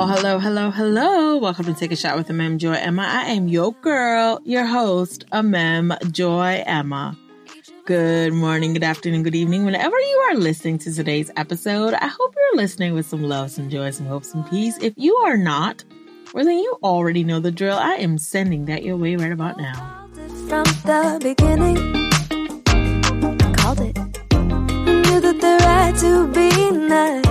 Well, hello, hello, hello. Welcome to Take a Shot with Amem Joy Emma. I am your girl, your host, Amem Joy Emma. Good morning, good afternoon, good evening. Whenever you are listening to today's episode, I hope you're listening with some love, some joy, some hope, some peace. If you are not, well, then you already know the drill. I am sending that your way right about now. From the beginning, called it. Knew that the right to be nice.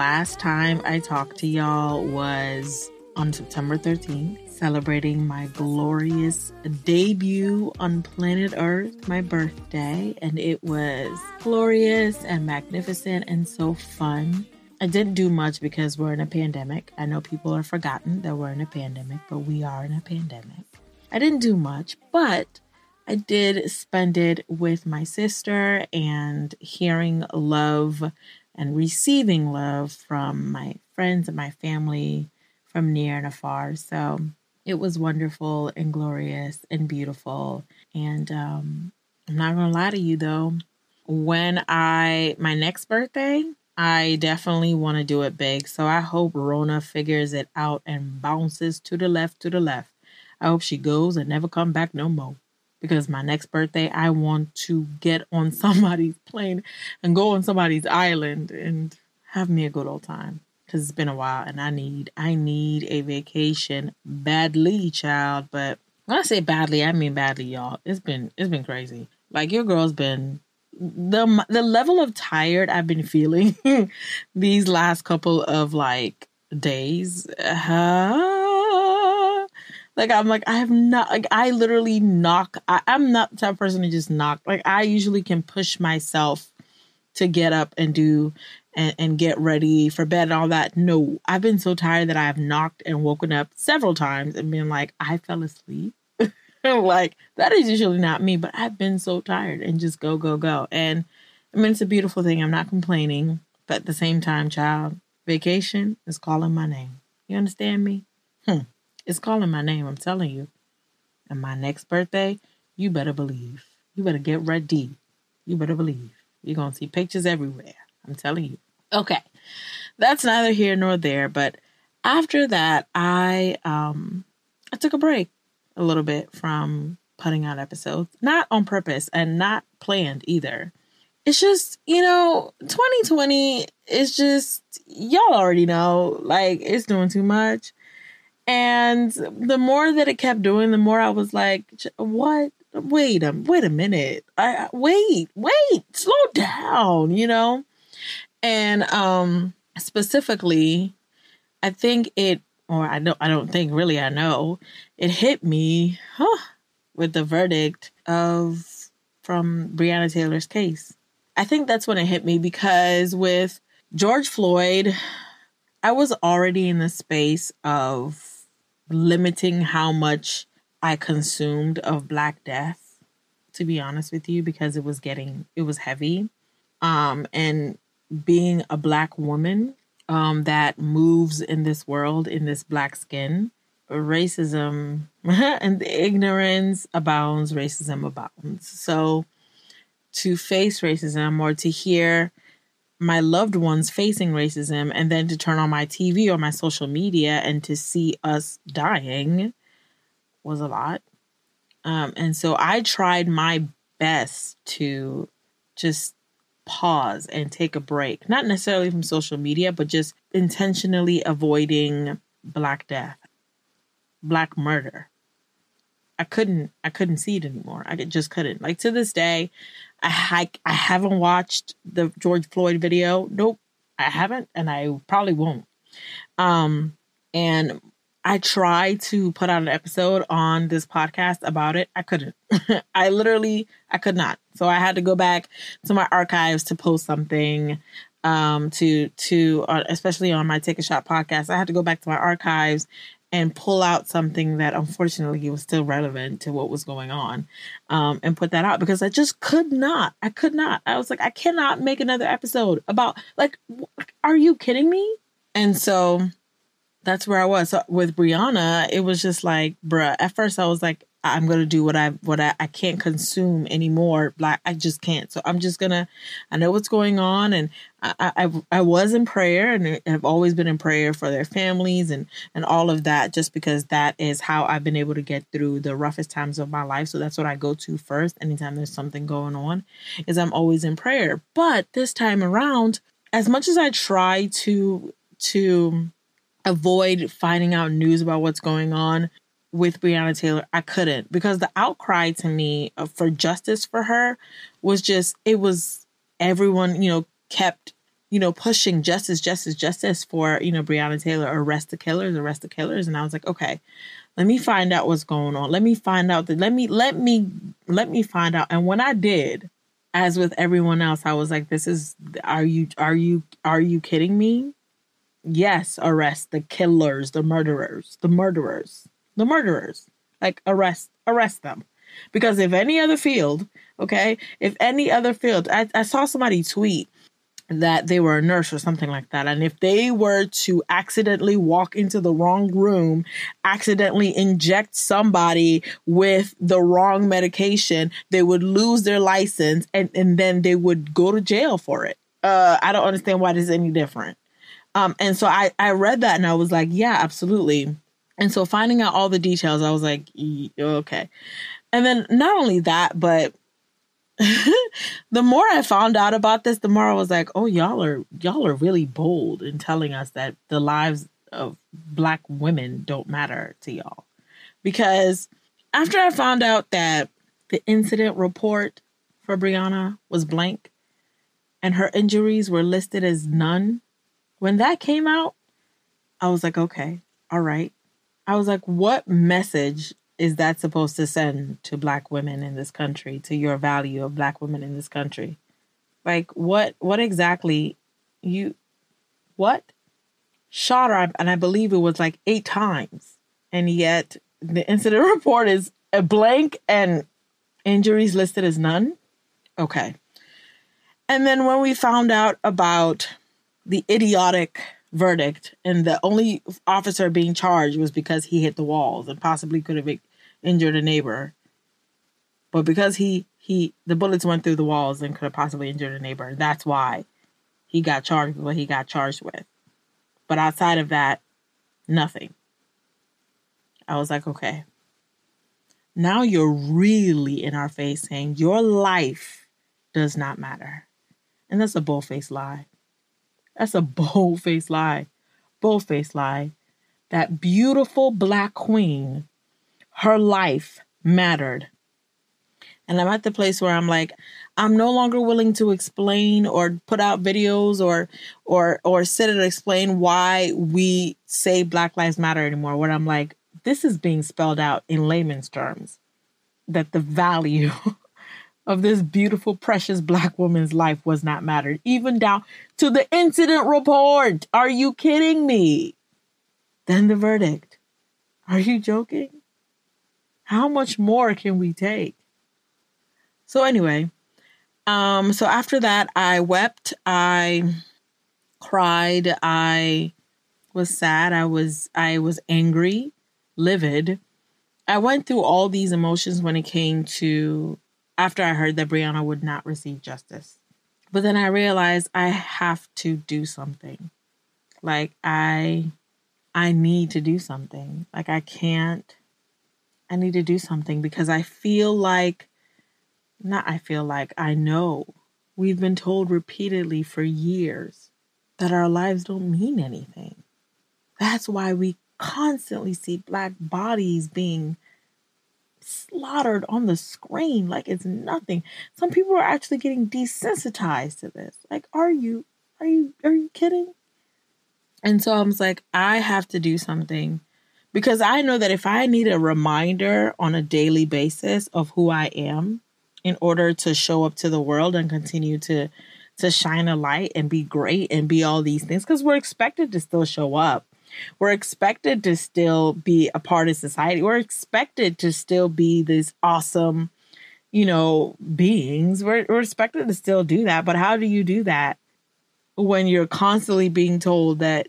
Last time I talked to y'all was on September 13th, celebrating my glorious debut on planet Earth, my birthday, and it was glorious and magnificent and so fun. I didn't do much because we're in a pandemic. I know people are forgotten that we're in a pandemic, but we are in a pandemic. I didn't do much, but I did spend it with my sister and hearing love and receiving love from my friends and my family from near and afar. So it was wonderful and glorious and beautiful. And um, I'm not going to lie to you though, when I, my next birthday, I definitely want to do it big. So I hope Rona figures it out and bounces to the left, to the left. I hope she goes and never come back no more. Because my next birthday, I want to get on somebody's plane and go on somebody's island and have me a good old time. Cause it's been a while and I need I need a vacation badly, child. But when I say badly, I mean badly, y'all. It's been it's been crazy. Like your girl's been the the level of tired I've been feeling these last couple of like days. Uh, like I'm like I have not like I literally knock. I, I'm not the type person to just knock. Like I usually can push myself to get up and do and, and get ready for bed and all that. No, I've been so tired that I've knocked and woken up several times and been like, I fell asleep. like that is usually not me, but I've been so tired and just go, go, go. And I mean, it's a beautiful thing. I'm not complaining, but at the same time, child, vacation is calling my name. You understand me? Hmm. It's calling my name. I'm telling you. And my next birthday, you better believe. You better get ready. You better believe. You're going to see pictures everywhere. I'm telling you. Okay. That's neither here nor there, but after that, I um I took a break a little bit from putting out episodes, not on purpose and not planned either. It's just, you know, 2020 is just y'all already know, like it's doing too much. And the more that it kept doing, the more I was like, what? Wait a wait a minute. I wait, wait, slow down, you know? And um specifically, I think it or I don't I don't think really I know, it hit me huh, with the verdict of from Breonna Taylor's case. I think that's when it hit me because with George Floyd, I was already in the space of limiting how much I consumed of Black Death, to be honest with you, because it was getting it was heavy. Um and being a black woman um that moves in this world in this black skin, racism and ignorance abounds, racism abounds. So to face racism or to hear my loved ones facing racism and then to turn on my TV or my social media and to see us dying was a lot. Um, and so I tried my best to just pause and take a break, not necessarily from social media, but just intentionally avoiding Black death, Black murder. I couldn't, I couldn't see it anymore. I just couldn't. Like to this day, I I haven't watched the George Floyd video. Nope, I haven't, and I probably won't. Um, and I tried to put out an episode on this podcast about it. I couldn't. I literally I could not. So I had to go back to my archives to post something um to to uh, especially on my take a shot podcast. I had to go back to my archives and pull out something that unfortunately was still relevant to what was going on um, and put that out because I just could not. I could not. I was like, I cannot make another episode about, like, are you kidding me? And so that's where I was. So with Breonna, it was just like, bruh, at first I was like, I'm gonna do what I what I, I can't consume anymore. Like I just can't. So I'm just gonna. I know what's going on, and I I, I was in prayer, and I've always been in prayer for their families and and all of that, just because that is how I've been able to get through the roughest times of my life. So that's what I go to first. Anytime there's something going on, is I'm always in prayer. But this time around, as much as I try to to avoid finding out news about what's going on with Breonna Taylor, I couldn't because the outcry to me uh, for justice for her was just, it was everyone, you know, kept, you know, pushing justice, justice, justice for, you know, Breonna Taylor, arrest the killers, arrest the killers. And I was like, okay, let me find out what's going on. Let me find out that, let me, let me, let me find out. And when I did, as with everyone else, I was like, this is, are you, are you, are you kidding me? Yes, arrest the killers, the murderers, the murderers the murderers. Like arrest arrest them. Because if any other field, okay, if any other field, I, I saw somebody tweet that they were a nurse or something like that. And if they were to accidentally walk into the wrong room, accidentally inject somebody with the wrong medication, they would lose their license and, and then they would go to jail for it. Uh, I don't understand why this is any different. Um, and so I, I read that and I was like, yeah, absolutely. And so finding out all the details, I was like, okay. And then not only that, but the more I found out about this, the more I was like, oh, y'all are y'all are really bold in telling us that the lives of black women don't matter to y'all. Because after I found out that the incident report for Breonna was blank and her injuries were listed as none, when that came out, I was like, okay, all right. I was like, what message is that supposed to send to black women in this country, to your value of black women in this country? Like what what exactly you what? Shot her and I believe it was like eight times. And yet the incident report is a blank and injuries listed as none. Okay. And then when we found out about the idiotic verdict, and the only officer being charged was because he hit the walls and possibly could have injured a neighbor. But because he he the bullets went through the walls and could have possibly injured a neighbor, that's why he got charged with what he got charged with. But outside of that, nothing. I was like, okay. Now you're really in our face saying your life does not matter. And that's a bull faced lie. That's a bold faced lie. Bold faced lie. That beautiful black queen, her life mattered. And I'm at the place where I'm like, I'm no longer willing to explain or put out videos or or or sit and explain why we say Black Lives Matter anymore. Where I'm like, this is being spelled out in layman's terms. That the value of this beautiful, precious black woman's life was not mattered, even down to the incident report. Are you kidding me? Then the verdict. Are you joking? How much more can we take? So anyway, um, so after that, I wept, I cried, I was sad, I was I was angry, livid. I went through all these emotions when it came to after I heard that Breonna would not receive justice. But then I realized I have to do something. Like I I need to do something. Like I can't I need to do something because I feel like not I feel like I know we've been told repeatedly for years that our lives don't mean anything. That's why we constantly see black bodies being slaughtered on the screen like it's nothing. Some people are actually getting desensitized to this. Like, are you are you are you kidding? And so I was like, I have to do something because I know that if I need a reminder on a daily basis of who I am in order to show up to the world and continue to to shine a light and be great and be all these things because we're expected to still show up we're expected to still be a part of society. We're expected to still be these awesome, you know, beings. We're, we're expected to still do that. But how do you do that when you're constantly being told that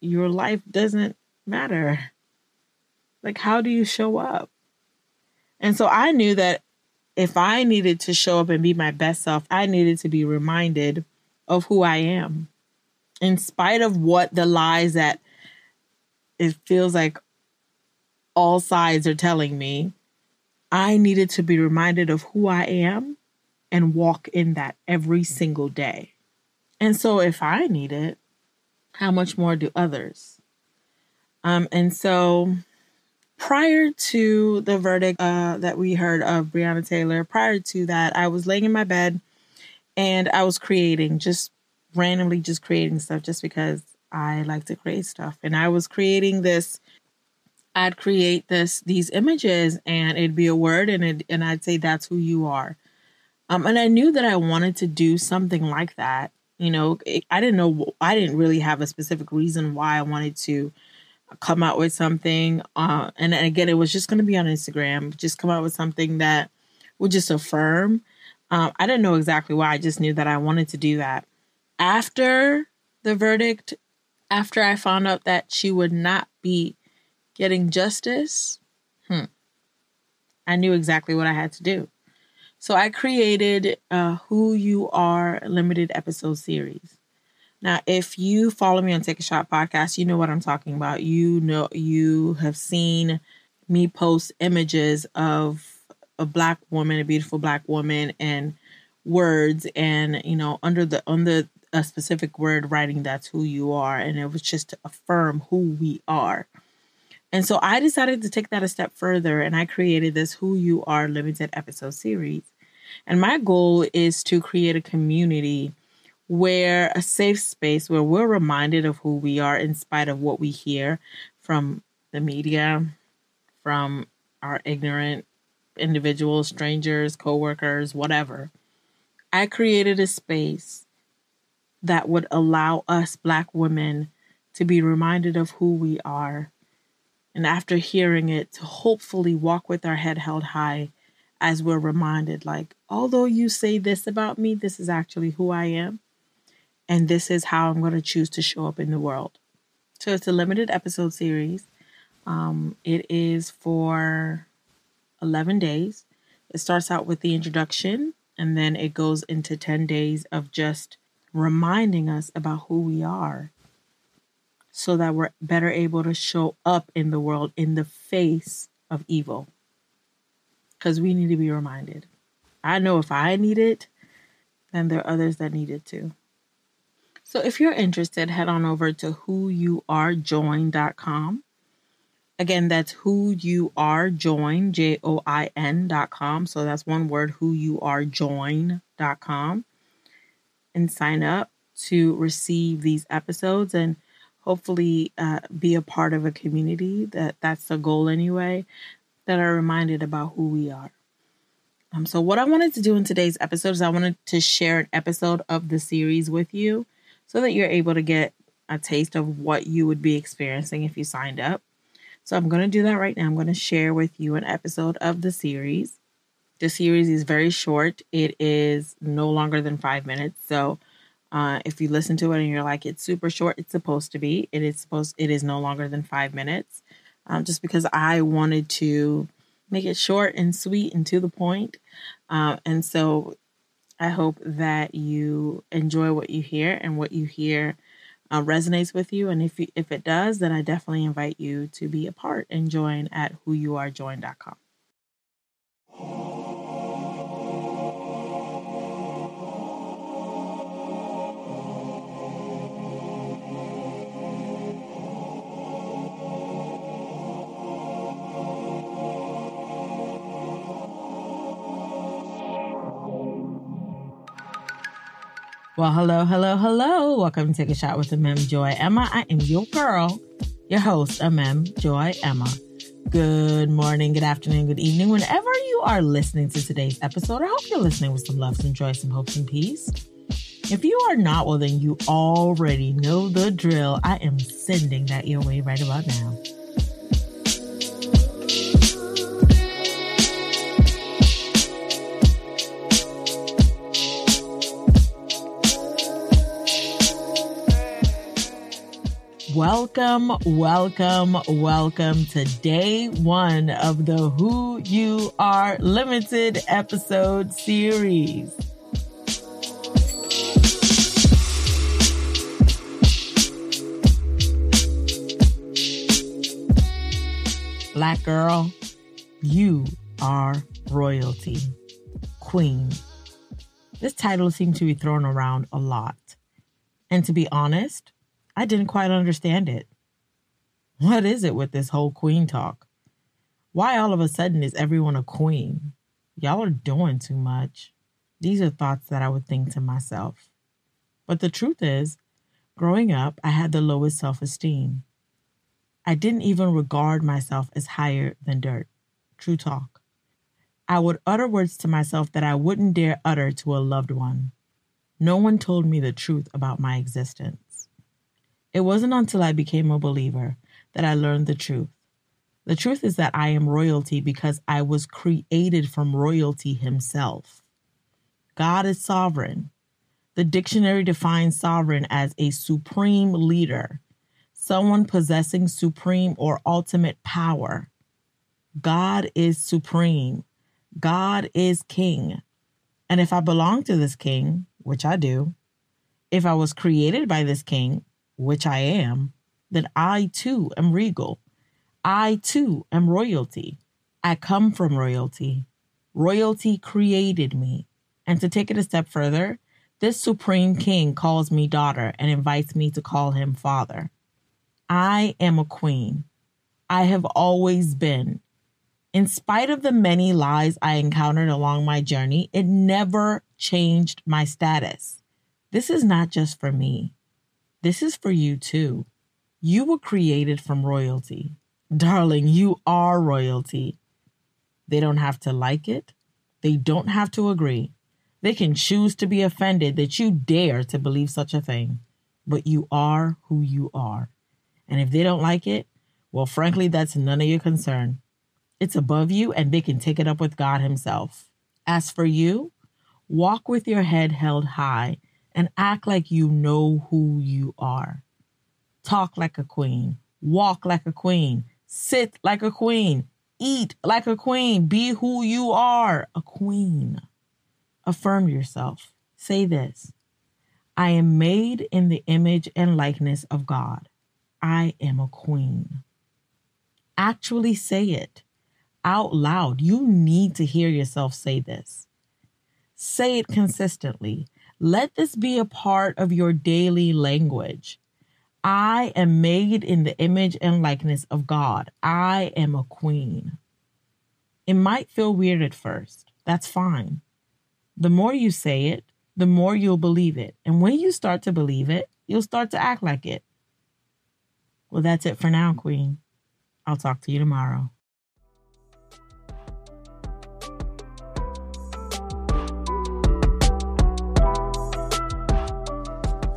your life doesn't matter? Like, how do you show up? And so I knew that if I needed to show up and be my best self, I needed to be reminded of who I am. In spite of what the lies that it feels like all sides are telling me, I needed to be reminded of who I am and walk in that every single day. And so if I need it, how much more do others? Um, and so prior to the verdict uh, that we heard of Breonna Taylor, prior to that, I was laying in my bed and I was creating, just randomly just creating stuff just because I like to create stuff. And I was creating this I'd create this these images and it'd be a word and it, and I'd say that's who you are. Um and I knew that I wanted to do something like that. You know, it, I didn't know I didn't really have a specific reason why I wanted to come out with something. Uh, and again, it was just going to be on Instagram. Just come out with something that would just affirm. Um, I didn't know exactly why. I just knew that I wanted to do that. After the verdict, after I found out that she would not be getting justice, hmm, I knew exactly what I had to do. So I created a Who You Are limited episode series. Now, if you follow me on Take a Shot podcast, you know what I'm talking about. You know, you have seen me post images of a black woman, a beautiful black woman, and words, and you know, under the under a specific word, writing that's who you are, and it was just to affirm who we are. And so I decided to take that a step further, and I created this Who You Are limited episode series. And my goal is to create a community where a safe space where we're reminded of who we are in spite of what we hear from the media, from our ignorant individuals, strangers, coworkers, whatever. I created a space that would allow us black women to be reminded of who we are. And after hearing it, to hopefully walk with our head held high as we're reminded, like, although you say this about me, this is actually who I am and this is how I'm going to choose to show up in the world. So it's a limited episode series. Um, it is for 11 days. It starts out with the introduction, and then it goes into 10 days of just reminding us about who we are so that we're better able to show up in the world in the face of evil. Because we need to be reminded. I know if I need it, then there are others that need it too. So if you're interested, head on over to whoyouarejoin.com. Again, that's who you are join, J O I N.com. So that's one word, who you are join.com. And sign up to receive these episodes and hopefully uh, be a part of a community that that's the goal anyway that are reminded about who we are um, so what i wanted to do in today's episode is i wanted to share an episode of the series with you so that you're able to get a taste of what you would be experiencing if you signed up. So I'm going to do that right now. I'm going to share with you an episode of the series. The series is very short. It is no longer than five minutes. So uh, if you listen to it and you're like, it's super short, it's supposed to be. It is supposed. It is no longer than five minutes. Um, just because I wanted to make it short and sweet and to the point. Uh, and so I hope that you enjoy what you hear and what you hear uh, resonates with you. And if you, if it does, then I definitely invite you to be a part and join at whoyouarejoin.com. Well, hello, hello, hello. Welcome to Take a Shot with Mem Joy Emma. I am your girl, your host, Mem Joy Emma. Good morning, good afternoon, good evening, whenever you are listening to today's episode. I hope you're listening with some love, some joy, some hope, some peace. If you are not, well, then you already know the drill. I am sending that your way right about now. Welcome, welcome, welcome to day one of the Who You Are Limited episode series. Black girl, you are royalty, queen. This title seems to be thrown around a lot. And to be honest, I didn't quite understand it. What is it with this whole queen talk? Why all of a sudden is everyone a queen? Y'all are doing too much. These are thoughts that I would think to myself. But the truth is, growing up, I had the lowest self esteem. I didn't even regard myself as higher than dirt. True talk. I would utter words to myself that I wouldn't dare utter to a loved one. No one told me the truth about my existence. It wasn't until I became a believer that I learned the truth. The truth is that I am royalty because I was created from royalty himself. God is sovereign. The dictionary defines sovereign as a supreme leader, someone possessing supreme or ultimate power. God is supreme. God is king. And if I belong to this king, which I do, if I was created by this king, which I am, then I too am regal. I too am royalty. I come from royalty. Royalty created me. And to take it a step further, this supreme king calls me daughter and invites me to call him father. I am a queen. I have always been. In spite of the many lies I encountered along my journey, it never changed my status. This is not just for me. This is for you too. You were created from royalty. Darling, you are royalty. They don't have to like it. They don't have to agree. They can choose to be offended that you dare to believe such a thing. But you are who you are. And if they don't like it, well, frankly, that's none of your concern. It's above you, and they can take it up with God Himself. As for you, walk with your head held high and act like you know who you are. Talk like a queen, walk like a queen, sit like a queen, eat like a queen, be who you are a queen. Affirm yourself. Say this I am made in the image and likeness of God. I am a queen. Actually say it out loud. You need to hear yourself say this. Say it consistently. Let this be a part of your daily language. I am made in the image and likeness of God. I am a queen. It might feel weird at first. That's fine. The more you say it, the more you'll believe it. And when you start to believe it, you'll start to act like it. Well, that's it for now, Queen. I'll talk to you tomorrow.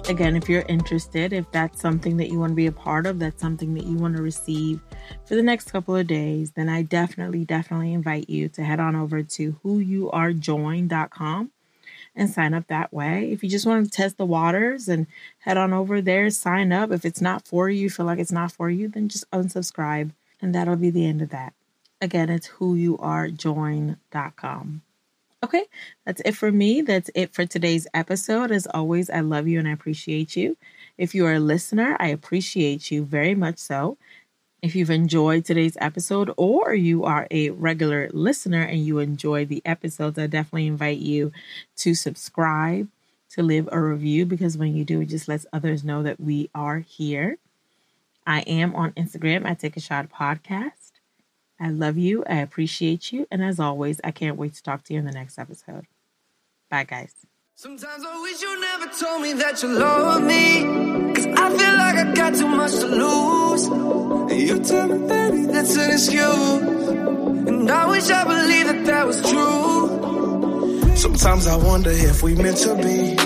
Again, if you're interested, if that's something that you want to be a part of, that's something that you want to receive for the next couple of days, then I definitely, definitely invite you to head on over to whoyouarejoin.com and sign up that way. If you just want to test the waters and head on over there, sign up. If it's not for you, feel like it's not for you, then just unsubscribe and that'll be the end of that. Again, it's whoyouarejoin.com. Okay, that's it for me. That's it for today's episode. As always, I love you and I appreciate you. If you are a listener, I appreciate you very much so. If you've enjoyed today's episode or you are a regular listener and you enjoy the episodes, I definitely invite you to subscribe, to leave a review because when you do, it just lets others know that we are here. I am on Instagram at Take a Shot Podcast. I love you. I appreciate you. And as always, I can't wait to talk to you in the next episode. Bye, guys. Sometimes I wish you never told me that you love me. Cause I feel like I got too much to lose. And you tell me, baby, that's an excuse. And I wish I believed that that was true. Sometimes I wonder if we meant to be.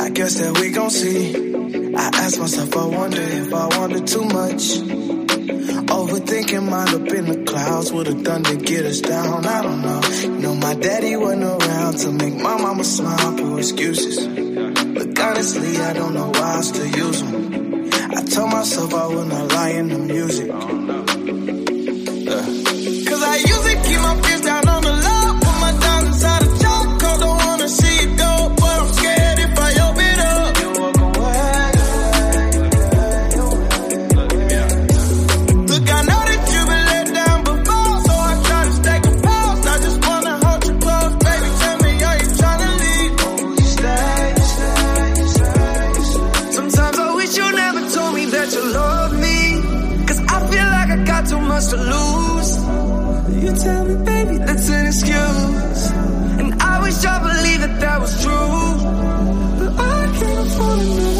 I guess that we gon' see. I ask myself, I wonder if I wanted too much would mind up in the clouds. Would have done to get us down? I don't know. You know, my daddy wasn't around to make my mama smile. for excuses. Look, honestly, I don't know why I still use them. I told myself I would not lie in the music. yours to lose. You tell me, baby, that's an excuse. And I wish I believed that that was true. But I can't afford enough.